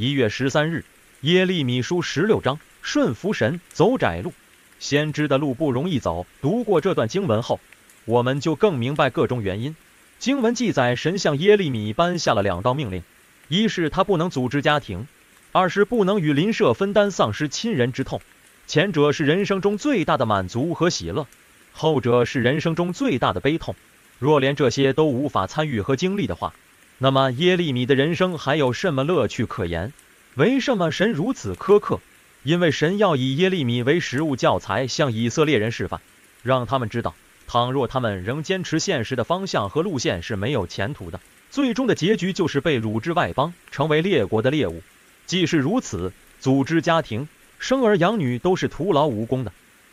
一月十三日，耶利米书十六章，顺服神，走窄路。先知的路不容易走。读过这段经文后，我们就更明白各种原因。经文记载，神向耶利米颁下了两道命令：一是他不能组织家庭；二是不能与邻舍分担丧失亲人之痛。前者是人生中最大的满足和喜乐，后者是人生中最大的悲痛。若连这些都无法参与和经历的话，那么耶利米的人生还有什么乐趣可言？为什么神如此苛刻？因为神要以耶利米为实物教材，向以色列人示范，让他们知道，倘若他们仍坚持现实的方向和路线是没有前途的，最终的结局就是被掳至外邦，成为列国的猎物。既是如此，组织家庭、生儿养女都是徒劳无功的，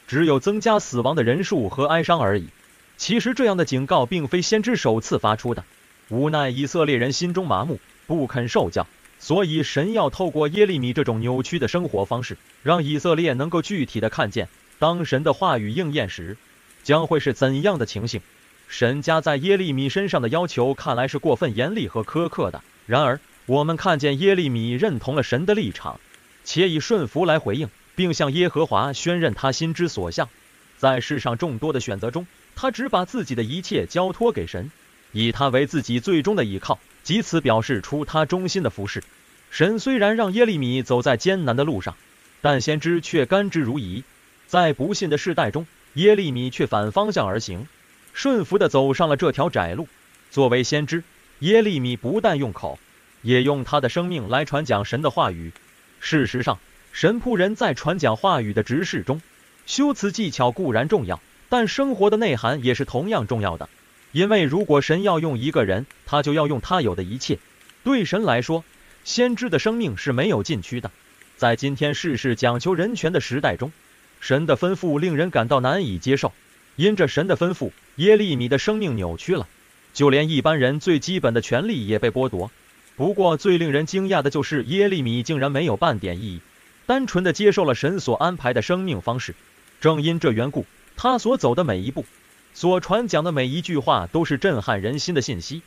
只有增加死亡的人数和哀伤而已。其实这样的警告并非先知首次发出的，无奈以色列人心中麻木，不肯受教。所以，神要透过耶利米这种扭曲的生活方式，让以色列能够具体的看见，当神的话语应验时，将会是怎样的情形。神加在耶利米身上的要求看来是过分严厉和苛刻的。然而，我们看见耶利米认同了神的立场，且以顺服来回应，并向耶和华宣认他心之所向。在世上众多的选择中，他只把自己的一切交托给神，以他为自己最终的依靠。借此表示出他忠心的服侍。神虽然让耶利米走在艰难的路上，但先知却甘之如饴。在不信的世代中，耶利米却反方向而行，顺服地走上了这条窄路。作为先知，耶利米不但用口，也用他的生命来传讲神的话语。事实上，神仆人在传讲话语的执事中，修辞技巧固然重要，但生活的内涵也是同样重要的。因为如果神要用一个人，他就要用他有的一切。对神来说，先知的生命是没有禁区的。在今天事事讲求人权的时代中，神的吩咐令人感到难以接受。因着神的吩咐，耶利米的生命扭曲了，就连一般人最基本的权利也被剥夺。不过最令人惊讶的就是耶利米竟然没有半点异议，单纯的接受了神所安排的生命方式。正因这缘故，他所走的每一步。所传讲的每一句话都是震撼人心的信息。